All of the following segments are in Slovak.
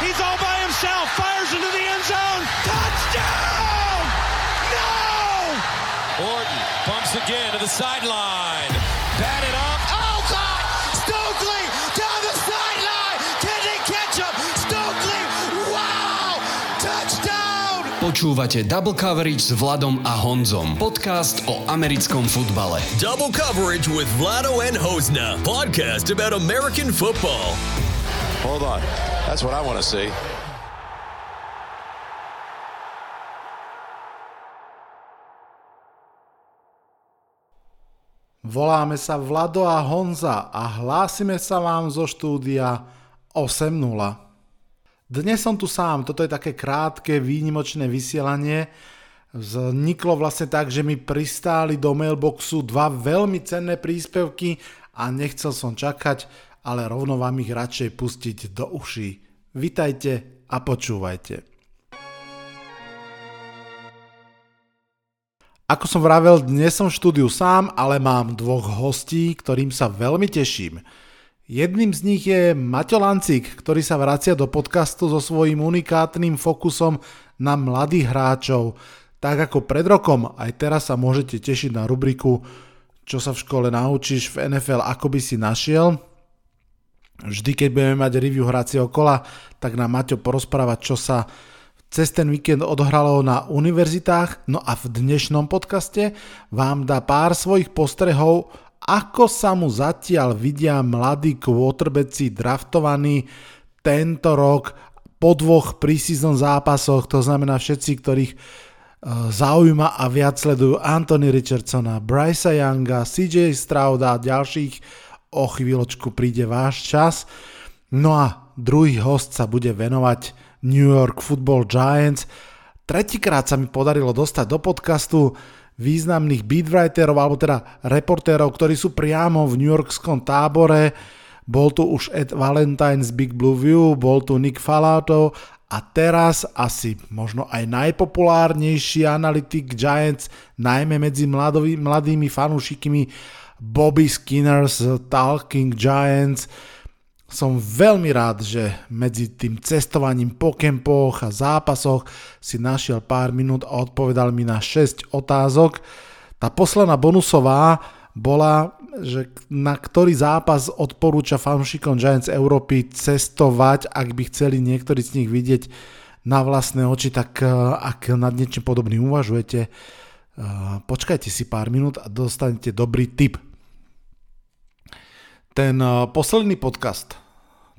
He's all by himself. Fires into the end zone. Touchdown! No! Orton bumps again to the sideline. Batted up. Oh, God! Stokely down the sideline. Can they catch him? Stokely! Wow! Touchdown! Počúvate Double Coverage s Vladom a Honzom. Podcast o americkom futbale. Double coverage with Vlado and Hosna. Podcast about American football. Hold on. That's what I want to see. Voláme sa Vlado a Honza a hlásime sa vám zo štúdia 8.0. Dnes som tu sám, toto je také krátke, výnimočné vysielanie. Vzniklo vlastne tak, že mi pristáli do mailboxu dva veľmi cenné príspevky a nechcel som čakať, ale rovno vám ich radšej pustiť do uší. Vitajte a počúvajte. Ako som vravel, dnes som v štúdiu sám, ale mám dvoch hostí, ktorým sa veľmi teším. Jedným z nich je Maťo Lancik, ktorý sa vracia do podcastu so svojím unikátnym fokusom na mladých hráčov. Tak ako pred rokom, aj teraz sa môžete tešiť na rubriku Čo sa v škole naučíš v NFL, ako by si našiel. Vždy, keď budeme mať review hracieho kola, tak nám Maťo porozprávať, čo sa cez ten víkend odohralo na univerzitách, no a v dnešnom podcaste vám dá pár svojich postrehov, ako sa mu zatiaľ vidia mladí quarterbacki draftovaní tento rok po dvoch preseason zápasoch, to znamená všetci, ktorých e, zaujíma a viac sledujú Anthony Richardsona, Brysa Younga, CJ Strouda a ďalších. O chvíľočku príde váš čas. No a druhý host sa bude venovať New York Football Giants. Tretíkrát sa mi podarilo dostať do podcastu významných beatwriterov, alebo teda reportérov, ktorí sú priamo v New Yorkskom tábore. Bol tu už Ed Valentine z Big Blue View, bol tu Nick Falato a teraz asi možno aj najpopulárnejší analytik Giants, najmä medzi mladými fanúšikmi Bobby Skinner z Talking Giants som veľmi rád, že medzi tým cestovaním po kempoch a zápasoch si našiel pár minút a odpovedal mi na 6 otázok. Tá posledná bonusová bola, že na ktorý zápas odporúča fanúšikom Giants Európy cestovať, ak by chceli niektorí z nich vidieť na vlastné oči, tak eh, ak nad niečím podobným uvažujete, eh, počkajte si pár minút a dostanete dobrý tip. Ten eh, posledný podcast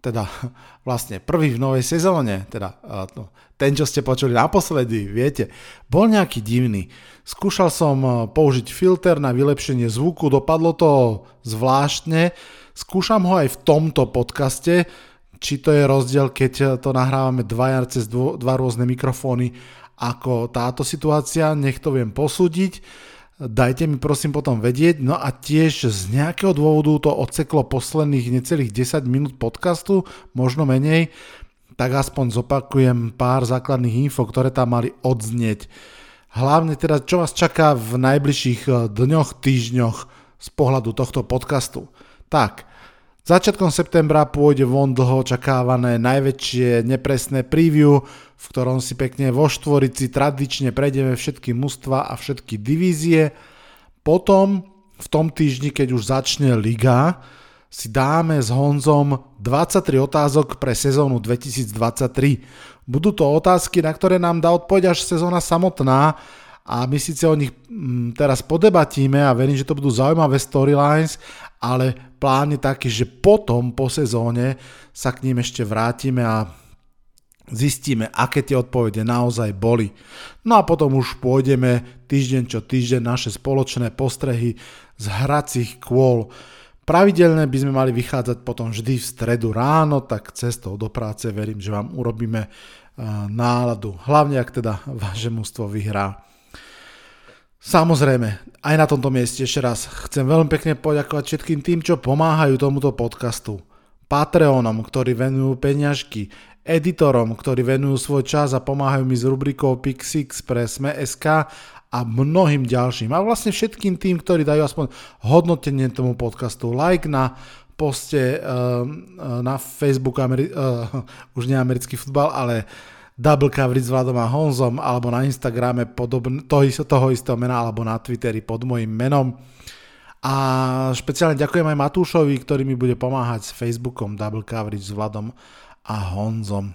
teda vlastne prvý v novej sezóne, teda no, ten, čo ste počuli naposledy, viete, bol nejaký divný. Skúšal som e, použiť filter na vylepšenie zvuku, dopadlo to zvláštne. Skúšam ho aj v tomto podcaste, či to je rozdiel, keď to nahrávame dvaja cez dva rôzne mikrofóny, ako táto situácia, nech to viem posúdiť dajte mi prosím potom vedieť. No a tiež z nejakého dôvodu to odseklo posledných necelých 10 minút podcastu, možno menej, tak aspoň zopakujem pár základných info, ktoré tam mali odznieť. Hlavne teda, čo vás čaká v najbližších eh, dňoch, týždňoch z pohľadu tohto podcastu. Tak, Začiatkom septembra pôjde von dlho očakávané najväčšie nepresné preview, v ktorom si pekne vo štvorici tradične prejdeme všetky mužstva a všetky divízie. Potom v tom týždni, keď už začne liga, si dáme s Honzom 23 otázok pre sezónu 2023. Budú to otázky, na ktoré nám dá odpoveď až sezóna samotná a my síce o nich mm, teraz podebatíme a verím, že to budú zaujímavé storylines, ale plán je taký, že potom po sezóne sa k ním ešte vrátime a zistíme, aké tie odpovede naozaj boli. No a potom už pôjdeme týždeň čo týždeň naše spoločné postrehy z hracích kôl. Pravidelne by sme mali vychádzať potom vždy v stredu ráno, tak cestou do práce verím, že vám urobíme náladu. Hlavne ak teda vaše mústvo vyhrá. Samozrejme, aj na tomto mieste ešte raz chcem veľmi pekne poďakovať všetkým tým, čo pomáhajú tomuto podcastu. Patreonom, ktorí venujú peňažky, editorom, ktorí venujú svoj čas a pomáhajú mi s rubrikou Pixix pre Sme.sk a mnohým ďalším. A vlastne všetkým tým, ktorí dajú aspoň hodnotenie tomu podcastu, like na poste uh, na Facebook Ameri- uh, už nie americký futbal, ale double coverage s Vladom a Honzom, alebo na Instagrame podobn- toho, toho istého mena, alebo na Twitteri pod mojim menom. A špeciálne ďakujem aj Matúšovi, ktorý mi bude pomáhať s Facebookom Double Coverage s Vladom a Honzom.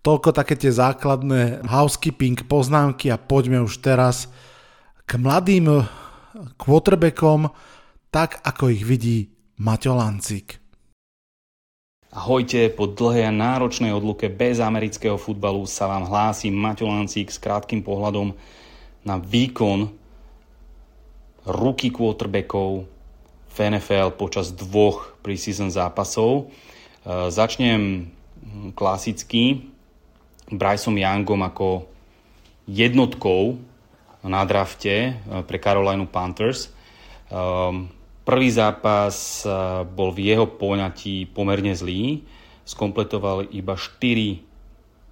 Toľko také tie základné housekeeping poznámky a poďme už teraz k mladým quarterbackom, tak ako ich vidí Maťo Lancik. Ahojte, po dlhej a náročnej odluke bez amerického futbalu sa vám hlási Maťo Lancík s krátkým pohľadom na výkon ruky quarterbackov v NFL počas dvoch preseason zápasov. E, začnem klasicky Bryceom Youngom ako jednotkou na drafte e, pre Carolina Panthers. Um, Prvý zápas eh, bol v jeho poňatí pomerne zlý. Skompletoval iba 4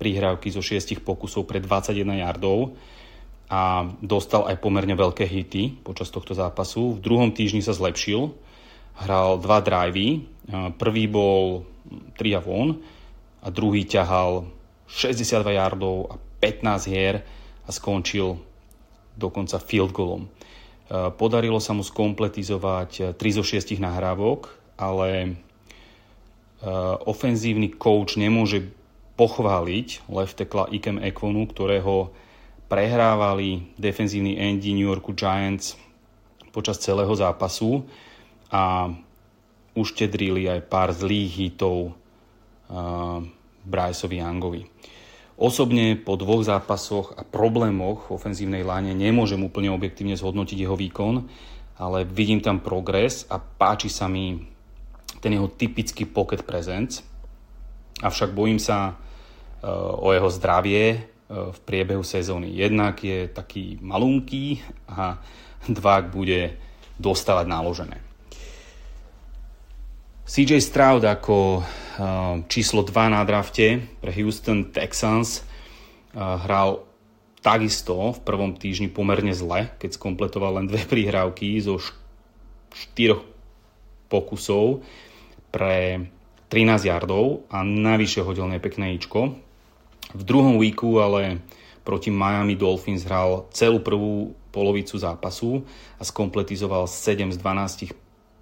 prihrávky zo 6 pokusov pre 21 yardov a dostal aj pomerne veľké hity počas tohto zápasu. V druhom týždni sa zlepšil, hral dva drivey. Eh, prvý bol 3 a von a druhý ťahal 62 yardov a 15 hier a skončil dokonca field goalom. Eh, podarilo sa mu skompletizovať 3 eh, zo 6 nahrávok, ale eh, ofenzívny coach nemôže pochváliť left tackle Ikem Ekwonu, ktorého prehrávali defenzívni endi New Yorku Giants počas celého zápasu a uštedrili aj pár zlých hitov uh, Bryceovi Youngovi. Osobne po dvoch zápasoch a problémoch v ofenzívnej láne nemôžem úplne objektívne zhodnotiť jeho výkon, ale vidím tam progres a páči sa mi ten jeho typický pocket presence. Avšak bojím sa uh, o jeho zdravie uh, v priebehu sezóny. Jednak je taký malunký a dvák bude dostávať náložené. CJ Stroud ako číslo 2 na drafte pre Houston Texans ehm, hral takisto v prvom týždni pomerne zle, keď skompletoval len dve prihrávky zo štyroch pokusov pre 13 yardov a navyše hodil nepekné ičko. V druhom weeku ale proti Miami Dolphins hral celú prvú polovicu zápasu a skompletizoval 7 z 12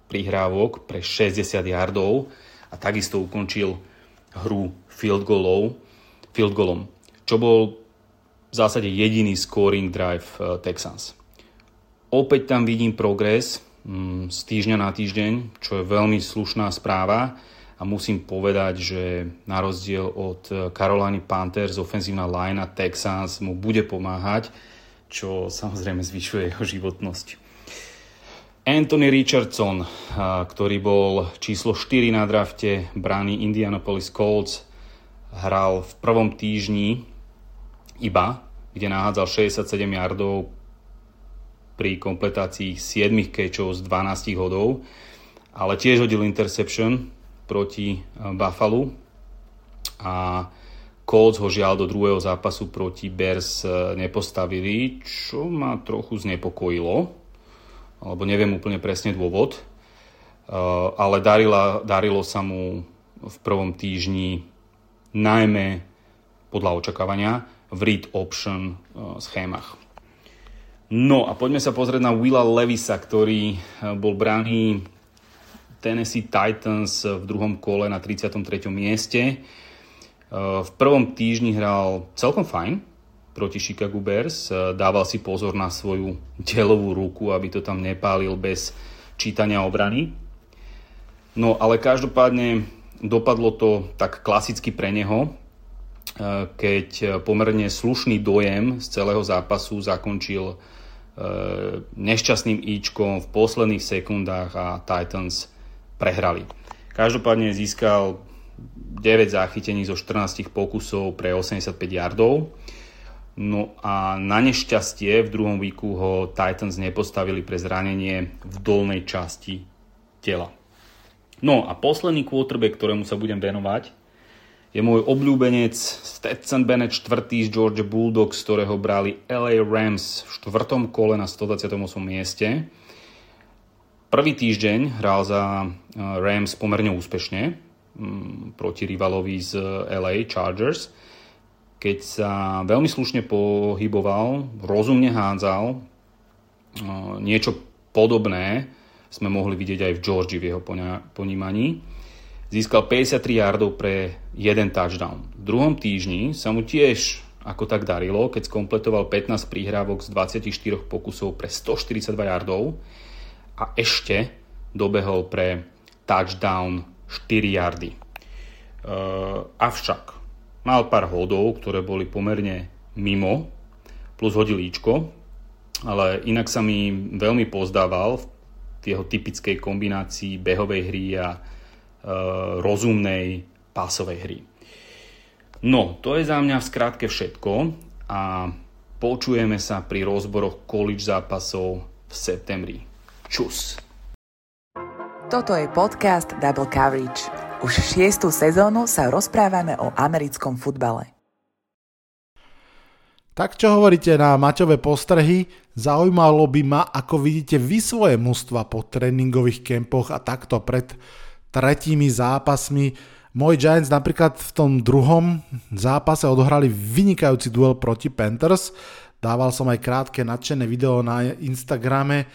prihrávok pre 60 yardov a takisto ukončil hru field, goalov, field goalom, čo bol v zásade jediný scoring drive eh, Texans. Opäť tam vidím progres mm, z týždňa na týždeň, čo je veľmi slušná správa a musím povedať, že na rozdiel od eh, Caroliny Panthers ofenzívna line a Texans mu bude pomáhať, čo samozrejme zvyšuje jeho životnosť. Anthony Richardson, ktorý bol číslo 4 na drafte brány Indianapolis Colts, hral v prvom týždni iba, kde nahádzal 67 yardov pri kompletácii 7 catchov z 12 hodov, ale tiež hodil interception proti Buffalo. A Colts ho žiaľ do druhého zápasu proti Bears nepostavili, čo ma trochu znepokojilo alebo neviem úplne presne dôvod, eh, ale darila, darilo sa mu v prvom týždni najmä podľa očakávania v read option eh, schémach. No a poďme sa pozrieť na Willa Levisa, ktorý eh, bol brány Tennessee Titans v druhom kole na 33. mieste. V prvom týždni hral celkom fajn, proti Chicago Bears. E, dával si pozor na svoju delovú ruku, aby to tam nepálil bez čítania obrany. No ale každopádne dopadlo to tak klasicky pre neho, e, keď pomerne slušný dojem z celého zápasu zakončil e, nešťastným íčkom v posledných sekundách a Titans prehrali. Každopádne získal 9 záchytení zo 14 pokusov pre 85 yardov No a na nešťastie v druhom výku ho Titans nepostavili pre zranenie v dolnej časti tela. No a posledný quarterback, ktorému sa budem venovať, je môj obľúbenec Stetson Bennett 4. z Georgia Bulldogs, ktorého brali LA Rams v štvrtom kole na 128. mieste. Prvý týždeň hral za Rams pomerne úspešne mm, proti rivalovi z LA Chargers, keď sa veľmi slušne pohyboval, rozumne hádzal, niečo podobné sme mohli vidieť aj v Georgii v jeho ponímaní. Získal 53 yardov pre jeden touchdown. V druhom týždni sa mu tiež ako tak darilo, keď skompletoval 15 príhrávok z 24 pokusov pre 142 yardov a ešte dobehol pre touchdown 4 yardy. Uh, avšak mal pár hodov, ktoré boli pomerne mimo, plus hodilíčko, ale inak sa mi veľmi pozdával v jeho typickej kombinácii behovej hry a Eh, rozumnej pásovej hry. No, to je za mňa v skratke všetko a počujeme sa pri rozboroch college zápasov v septembri. Čus! Toto je podcast Double Coverage. Už šiestu sezónu sa rozprávame o americkom futbale. Tak čo hovoríte na Maťové postrehy? Zaujímalo by ma, ako vidíte vy svoje mužstva po tréningových kempoch a takto pred tretími zápasmi. Môj Giants napríklad v tom druhom zápase odohrali vynikajúci duel proti Panthers. Dával som aj krátke nadšené video na Instagrame,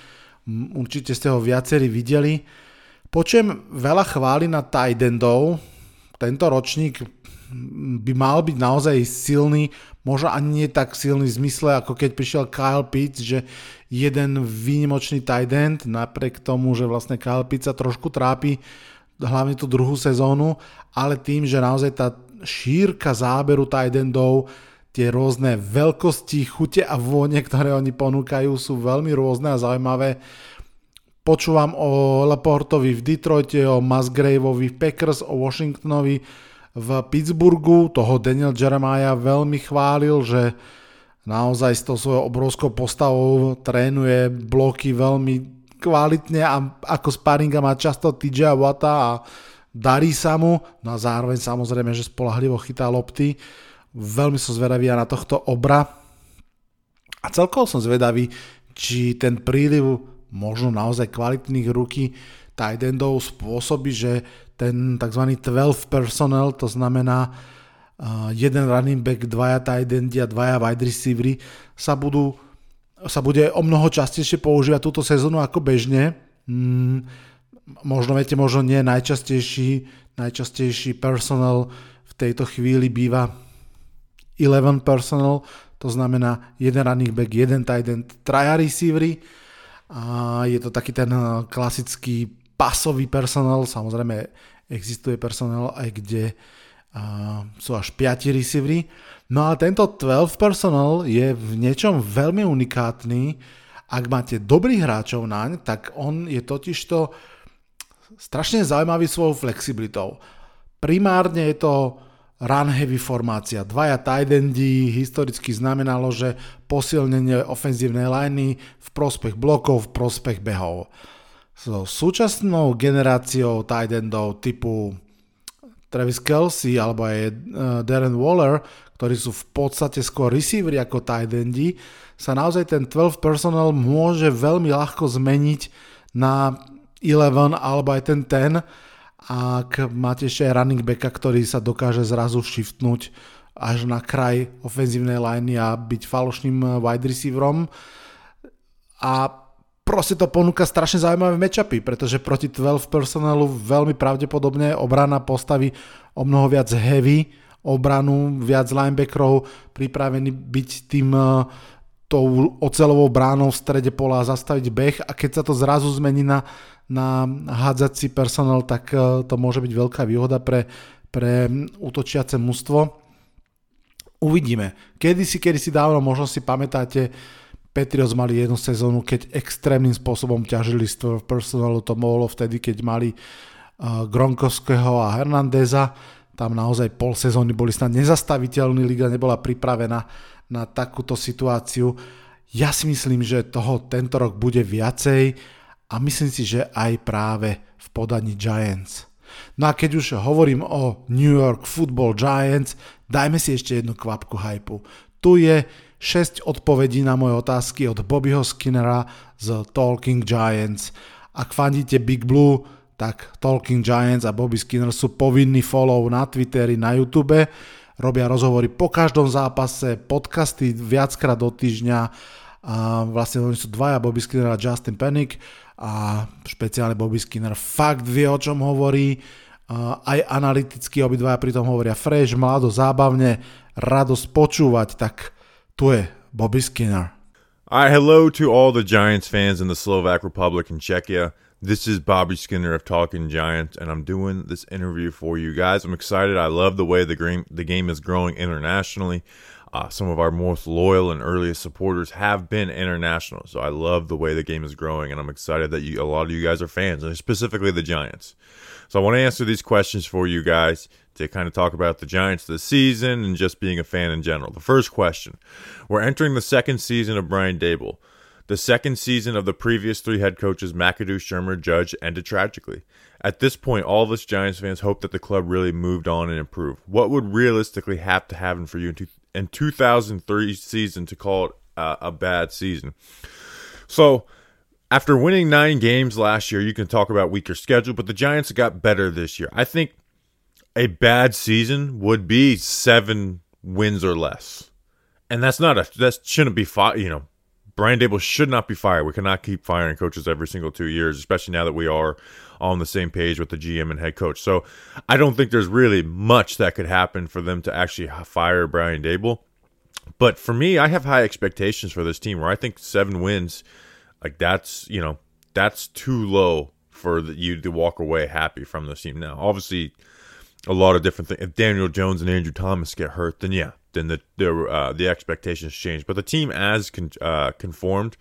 určite ste ho viacerí videli. Počujem veľa chvály na tight. Tento ročník by mal byť naozaj silný, možno ani nie tak silný v zmysle, ako keď prišiel Kyle Pitts, že jeden výnimočný tight end, napriek tomu, že vlastne Kyle Pitts sa trošku trápi hlavne tú druhú sezónu, ale tým, že naozaj tá šírka záberu tight endov, tie rôzne veľkosti, chute a vône, ktoré oni ponúkajú, sú veľmi rôzne a zaujímavé. Počúvam o Laportovi v Detroite, o Musgraveovi v Packers, o Washingtonovi v Pittsburghu. Toho Daniel Jeremiah veľmi chválil, že naozaj s tou svojou obrovskou postavou trénuje bloky veľmi kvalitne a ako sparinga má často TJ Wata a darí sa mu, no a zároveň samozrejme, že spolahlivo chytá lopty. Veľmi som zvedavý na tohto obra. A celkovo som zvedavý, či ten príliv možno naozaj kvalitných ruky tight endov spôsobí, že ten tzv. 12 personnel, to znamená uh, jeden running back, dvaja tight endi a dvaja wide receivery sa budú sa bude o mnoho častejšie používať túto sezónu ako bežne. Mm, možno viete, možno nie najčastejší, najčastejší personal v tejto chvíli býva 11 personal, to znamená jeden running back, jeden tight end, traja receivery. A je to taký ten eh, klasický pasový personál, samozrejme existuje personál aj kde uh, sú až 5 receivery. No ale tento 12 personal je v niečom veľmi unikátny. Ak máte dobrých hráčov naň, tak on je totižto strašne zaujímavý svojou flexibilitou. Primárne je to run heavy formácia. Dvaja tight endy historicky znamenalo, že posilnenie ofenzívnej liney v prospech blokov, v prospech behov. So súčasnou generáciou tight endov typu Travis Kelsey alebo aj uh, Darren Waller, ktorí sú v podstate skôr receivery ako tight endi, sa naozaj ten 12 personnel môže veľmi ľahko zmeniť na 11 alebo aj ten 10, ak máte ešte aj running backa, ktorý sa dokáže zrazu shiftnúť až na kraj ofenzívnej liney a byť falošným wide receiverom. A proste to ponúka strašne zaujímavé matchupy, pretože proti 12 personelu veľmi pravdepodobne obrana postaví o mnoho viac heavy obranu, viac linebackerov, pripravení byť tým e, tou ocelovou bránou v strede pola zastaviť beh a keď sa to zrazu zmení na, na hádzací personál, tak e, to môže byť veľká výhoda pre, pre útočiace mužstvo. Uvidíme. Kedy si, kedy si dávno, možno si pamätáte, Patriots mali jednu sezónu, keď extrémnym spôsobom ťažili z personálu, to mohlo vtedy, keď mali uh, Gronkovského a Hernandeza, tam naozaj pol sezóny boli snad nezastaviteľní, liga nebola pripravená na takúto situáciu. Ja si myslím, že toho tento rok bude viacej a myslím si, že aj práve v podaní Giants. No a keď už hovorím o New York Football Giants, dajme si ešte jednu kvapku hypu. Tu je 6 odpovedí na moje otázky od Bobbyho Skinnera z Talking Giants Ak fandíte Big Blue, tak Talking Giants a Bobby Skinner sú povinní follow na Twitteri, na YouTube. Robia rozhovory po každom zápase, podcasty viackrát do týždňa. A vlastne oni sú dvaja, Bobby Skinner a Justin Panic a špeciálne Bobby Skinner fakt vie, o čom hovorí. Aj analyticky obidvaja pritom hovoria fresh, mlado, zábavne, radosť počúvať, tak tu je Bobby Skinner. All hello to all the Giants fans in the Slovak Republic and Czechia. This is Bobby Skinner of Talking Giants, and I'm doing this interview for you guys. I'm excited. I love the way the game the game is growing internationally. Uh, some of our most loyal and earliest supporters have been international, so I love the way the game is growing, and I'm excited that you, a lot of you guys are fans, and specifically the Giants. So I want to answer these questions for you guys to kind of talk about the Giants this season and just being a fan in general. The first question: We're entering the second season of Brian Dable. The second season of the previous three head coaches, McAdoo, Shermer, Judge, ended tragically. At this point, all of us Giants fans hope that the club really moved on and improved. What would realistically have to happen for you in, two, in 2003 season to call it uh, a bad season? So, after winning nine games last year, you can talk about weaker schedule, but the Giants got better this year. I think a bad season would be seven wins or less, and that's not a that shouldn't be five. You know, Brian Dable should not be fired. We cannot keep firing coaches every single two years, especially now that we are on the same page with the GM and head coach. So I don't think there's really much that could happen for them to actually fire Brian Dable. But for me, I have high expectations for this team where I think seven wins, like that's, you know, that's too low for the, you to walk away happy from this team. Now, obviously, a lot of different things. If Daniel Jones and Andrew Thomas get hurt, then yeah, then the the uh, the expectations change. But the team as con- uh, conformed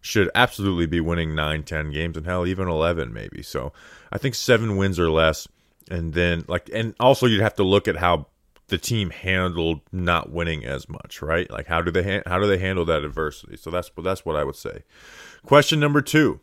should absolutely be winning 9, 10 games, and hell, even eleven maybe. So I think seven wins or less, and then like, and also you'd have to look at how the team handled not winning as much, right? Like how do they ha- how do they handle that adversity? So that's that's what I would say. Question number two.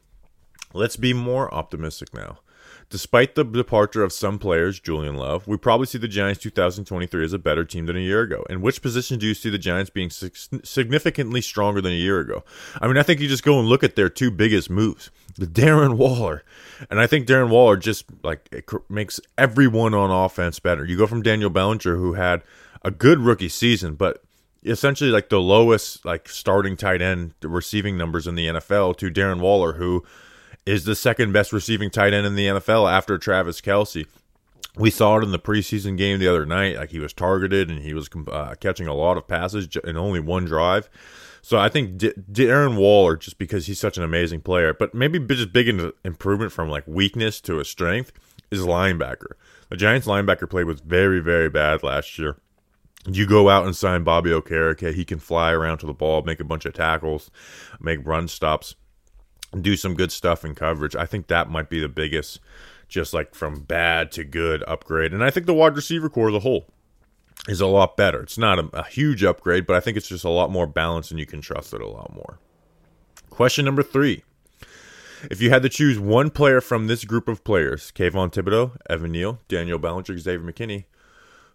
Let's be more optimistic now. Despite the departure of some players, Julian Love, we probably see the Giants 2023 as a better team than a year ago. In which position do you see the Giants being significantly stronger than a year ago? I mean, I think you just go and look at their two biggest moves. The Darren Waller, and I think Darren Waller just like makes everyone on offense better. You go from Daniel Bellinger, who had a good rookie season, but essentially like the lowest like starting tight end receiving numbers in the NFL, to Darren Waller, who is the second best receiving tight end in the NFL after Travis Kelsey. We saw it in the preseason game the other night. Like he was targeted and he was uh, catching a lot of passes in only one drive. So I think D- Darren Waller, just because he's such an amazing player, but maybe just big improvement from like weakness to a strength, is linebacker. The Giants linebacker play was very, very bad last year. You go out and sign Bobby Okereke. He can fly around to the ball, make a bunch of tackles, make run stops do some good stuff in coverage. I think that might be the biggest, just like from bad to good upgrade. And I think the wide receiver core as a whole is a lot better. It's not a, a huge upgrade, but I think it's just a lot more balanced and you can trust it a lot more. Question number three. If you had to choose one player from this group of players, Kayvon Thibodeau, Evan Neal, Daniel Ballinger, Xavier McKinney,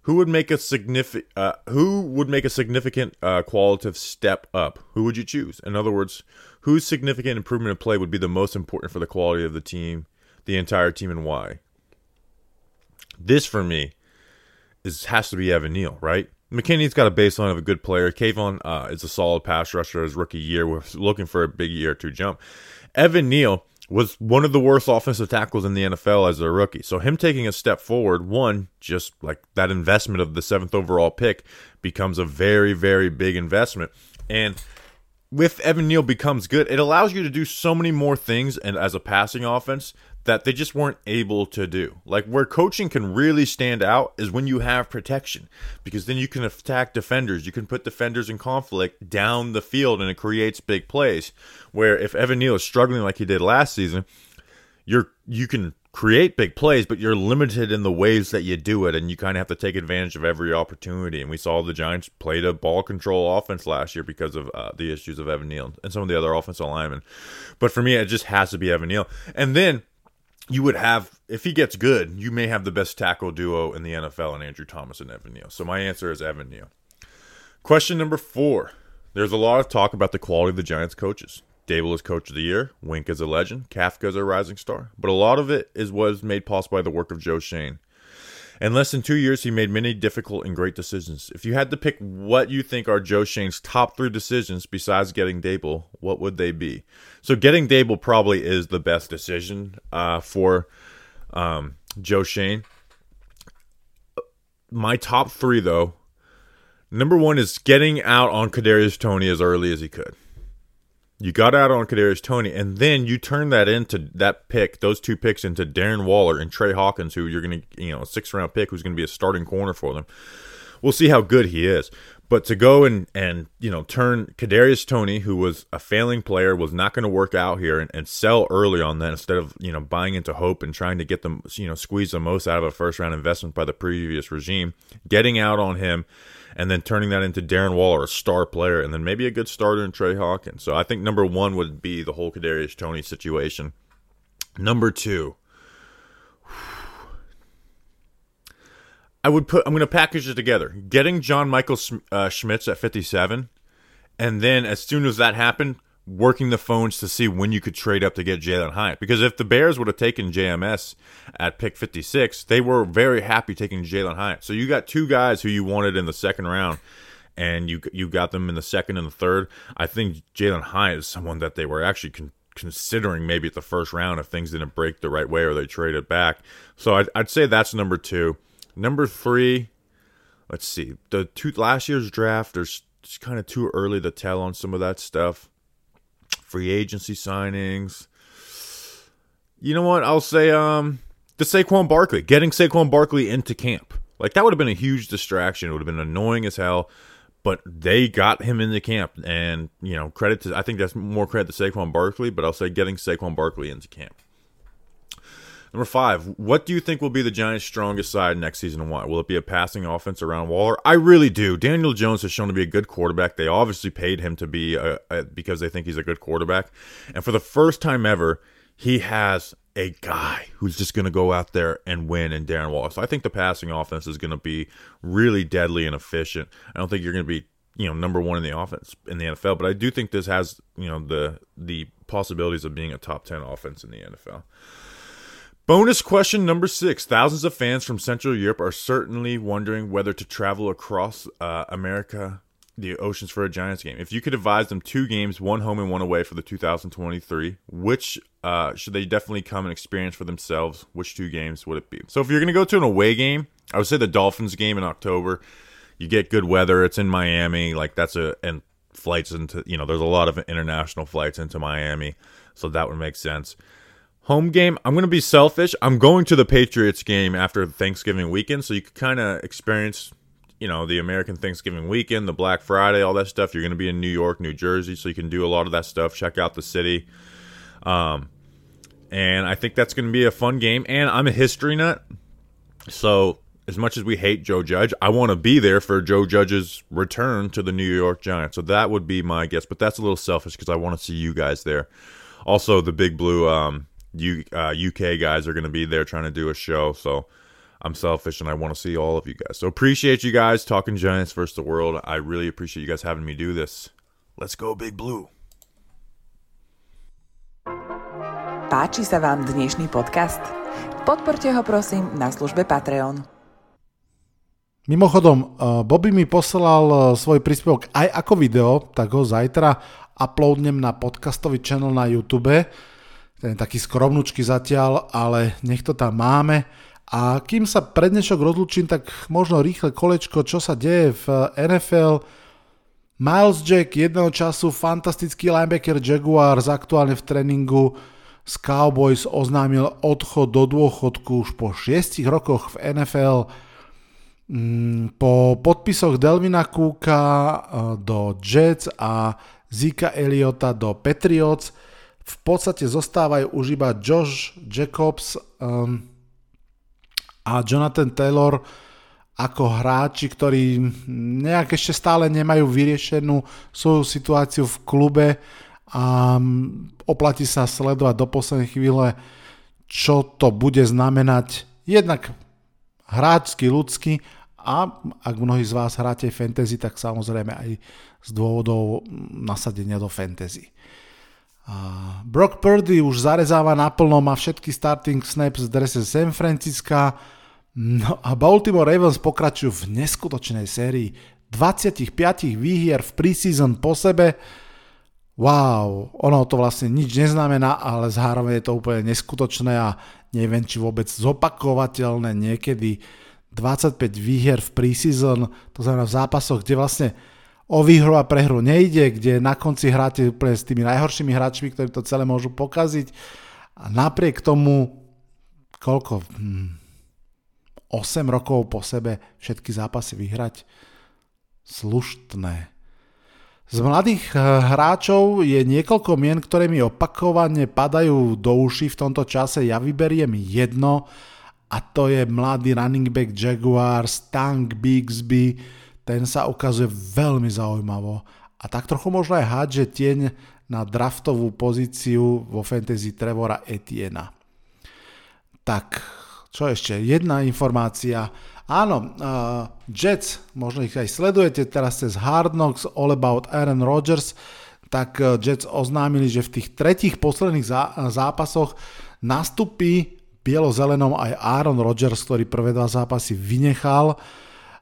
who would make a significant uh, who would make a significant uh, qualitative step up? Who would you choose? In other words, whose significant improvement in play would be the most important for the quality of the team, the entire team, and why? This for me is has to be Evan Neal, right? McKinney's got a baseline of a good player. Kayvon uh, is a solid pass rusher his rookie year. We're looking for a big year to jump. Evan Neal was one of the worst offensive tackles in the NFL as a rookie. So him taking a step forward, one, just like that investment of the seventh overall pick becomes a very, very big investment. And with Evan Neal becomes good, it allows you to do so many more things and as a passing offense that they just weren't able to do. Like where coaching can really stand out is when you have protection because then you can attack defenders. You can put defenders in conflict down the field and it creates big plays. Where if Evan Neal is struggling like he did last season, you're you can create big plays, but you're limited in the ways that you do it, and you kind of have to take advantage of every opportunity. And we saw the Giants played a ball control offense last year because of uh, the issues of Evan Neal and some of the other offensive linemen. But for me, it just has to be Evan Neal. And then you would have if he gets good, you may have the best tackle duo in the NFL in Andrew Thomas and Evan Neal. So my answer is Evan Neal. Question number four. There's a lot of talk about the quality of the Giants coaches. Dable is coach of the year, Wink is a legend, Kafka is a rising star. But a lot of it is was made possible by the work of Joe Shane. In less than two years, he made many difficult and great decisions. If you had to pick what you think are Joe Shane's top three decisions besides getting Dable, what would they be? So, getting Dable probably is the best decision uh, for um, Joe Shane. My top three, though, number one is getting out on Kadarius Tony as early as he could. You got out on Kadarius Tony, and then you turn that into that pick, those two picks into Darren Waller and Trey Hawkins, who you're going to, you know, a six round pick who's going to be a starting corner for them. We'll see how good he is. But to go and and you know turn Kadarius Tony, who was a failing player, was not going to work out here, and, and sell early on that instead of you know buying into hope and trying to get them you know squeeze the most out of a first round investment by the previous regime, getting out on him, and then turning that into Darren Waller, a star player, and then maybe a good starter in Trey Hawkins. So I think number one would be the whole Kadarius Tony situation. Number two, I would put. I'm going to package it together. Getting John Michael uh, Schmitz at 57, and then as soon as that happened, working the phones to see when you could trade up to get Jalin Hyatt. Because if the Bears would have taken JMS at pick 56, they were very happy taking Jalin Hyatt. So you got two guys who you wanted in the second round, and you you got them in the second and the third. I think Jalin Hyatt is someone that they were actually con- considering maybe at the first round if things didn't break the right way or they traded back. So I'd, I'd say that's number two. Number three, let's see. The two last year's draft, there's it's kind of too early to tell on some of that stuff. Free agency signings. You know what? I'll say um the Saquon Barkley, getting Saquon Barkley into camp. Like that would have been a huge distraction. It would have been annoying as hell. But they got him into camp, and you know, credit to I think that's more credit to Saquon Barkley. But I'll say getting Saquon Barkley into camp. Number five, what do you think will be the Giants' strongest side next season and why? Will it be a passing offense around Waller? I really do. Daniel Jones has shown to be a good quarterback. They obviously paid him to be a, a, because they think he's a good quarterback. And for the first time ever, he has a guy who's just going to go out there and win in Darren Waller. So I think the passing offense is going to be really deadly and efficient. I don't think you're going to be you know number one in the offense in the NFL, but I do think this has you know the the possibilities of being a top ten offense in the NFL. Bonus question number six. Thousands of fans from Central Europe are certainly wondering whether to travel across uh, America, the oceans for a Giants game. If you could advise them two games, one home and one away for the 2023, which uh, should they definitely come and experience for themselves? Which two games would it be? So if you're going to go to an away game, I would say the Dolphins game in October. You get good weather. It's in Miami. Like that's a and flights into you know there's a lot of international flights into Miami, so that would make sense. Home game, I'm going to be selfish. I'm going to the Patriots game after Thanksgiving weekend, so you can kind of experience, you know, the American Thanksgiving weekend, the Black Friday, all that stuff. You're going to be in New York, New Jersey, so you can do a lot of that stuff. Check out the city. Um, and I think that's going to be a fun game. And I'm a history nut, so as much as we hate Joe Judge, I want to be there for Joe Judge's return to the New York Giants. So that would be my guess, but that's a little selfish because I want to see you guys there. Also, the Big Blue um, U, uh, UK guys are going to be there trying to do a show. So I'm selfish and I want to see all of you guys. So appreciate you guys talking Giants versus the world. I really appreciate you guys having me do this. Let's go, Big Blue. Páči sa vám dnešný podcast? Podporte ho prosím na službe Patreon. Mimochodom, uh, Bobby mi poslal uh, svoj príspevok aj ako video, tak ho zajtra uploadnem na podcastový channel na YouTube ten taký skromnučky zatiaľ, ale nech to tam máme. A kým sa pred dnešok rozlučím, tak možno rýchle kolečko, čo sa deje v NFL. Miles Jack jedného času fantastický linebacker Jaguars aktuálne v tréningu z Cowboys oznámil odchod do dôchodku už po 6 rokoch v NFL. Mm, po podpisoch Delvina Cooka eh, do Jets a Zika Eliota do Patriots v podstate zostávajú už iba Josh Jacobs um, a Jonathan Taylor ako hráči, ktorí nejak ešte stále nemajú vyriešenú svoju situáciu v klube a um, oplatí sa sledovať do poslednej chvíle, čo to bude znamenať jednak hráčsky, ľudský a ak mnohí z vás hráte fantasy, tak samozrejme aj z dôvodov nasadenia do fantasy. Brock Purdy už zarezáva naplno, má všetky starting snaps v drese San Francisca. No a Baltimore Ravens pokračujú v neskutočnej sérii 25 výhier v preseason po sebe. Wow, ono to vlastne nič neznamená, ale zároveň je to úplne neskutočné a neviem, či vôbec zopakovateľné niekedy 25 výhier v preseason, to znamená v zápasoch, kde vlastne o výhru a prehru nejde, kde na konci hráte úplne s tými najhoršími hráčmi, ktorí to celé môžu pokaziť. A napriek tomu, koľko? Hm, 8 rokov po sebe všetky zápasy vyhrať. Sluštné. Z mladých eh, hráčov je niekoľko mien, ktoré mi opakovane padajú do uši v tomto čase. Ja vyberiem jedno a to je mladý running back Jaguars, Tank Bigsby, ten sa ukazuje veľmi zaujímavo. A tak trochu možno aj hádže tieň na draftovú pozíciu vo fantasy Trevora Etiena. Tak, čo ešte? Jedna informácia. Áno, uh, Jets, možno ich aj sledujete teraz cez Hard Knocks, All About Aaron Rodgers, tak uh, Jets oznámili, že v tých tretích posledných zá, zápasoch nastupí bielo-zelenom aj Aaron Rodgers, ktorý prvé dva zápasy vynechal.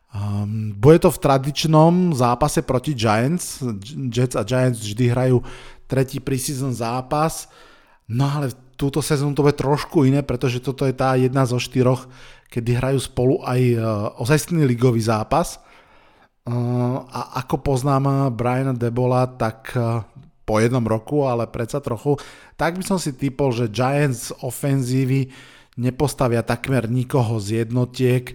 Um, bude to v tradičnom zápase proti Giants. Jets a Giants vždy hrajú tretí preseason zápas. No ale túto sezónu to bude trošku iné, pretože toto je tá jedna zo štyroch, kedy hrajú spolu aj uh, ozajstný ligový zápas. Uh, a ako poznám Briana Debola, tak uh, po jednom roku, ale predsa trochu, tak by som si typol, že Giants ofenzívy nepostavia takmer nikoho z jednotiek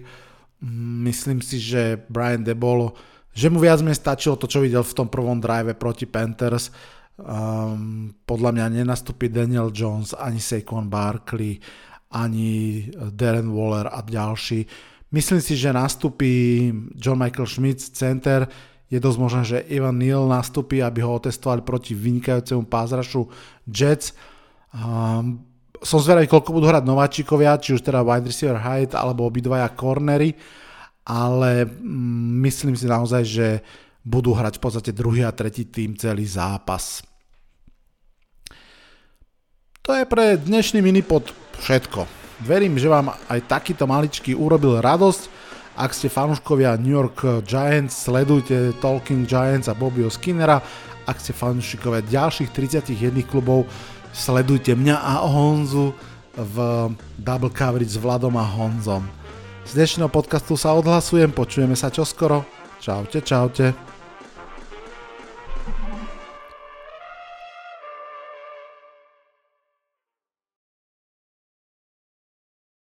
Myslím si, že Brian Debolo, že mu viac menej stačilo to, čo videl v tom prvom drive proti Panthers. Um, podľa mňa nenastúpi Daniel Jones, ani Saquon Barkley, ani Darren Waller a ďalší. Myslím si, že nastúpi John Michael Schmidt, center. Je dosť možné, že Ivan Neal nastúpi, aby ho otestovali proti vynikajúcemu pázrašu Jets. Um, som zvedavý, koľko budú hrať nováčikovia, či už teda wide receiver Hyde alebo obidvaja cornery, ale mm, myslím si naozaj, že budú hrať v podstate druhý a tretí tým celý zápas. To je pre dnešný minipod všetko. Verím, že vám aj takýto maličký urobil radosť. Ak ste fanúškovia New York Giants, sledujte Talking Giants a Bobbyho Skinnera. Ak ste fanúšikovia ďalších 31 klubov, Sledujte mňa a Honzu v Double Coverage s Vladom a Honzom. Z dnešného podcastu sa odhlasujem, počujeme sa čoskoro. Čaute, čaute.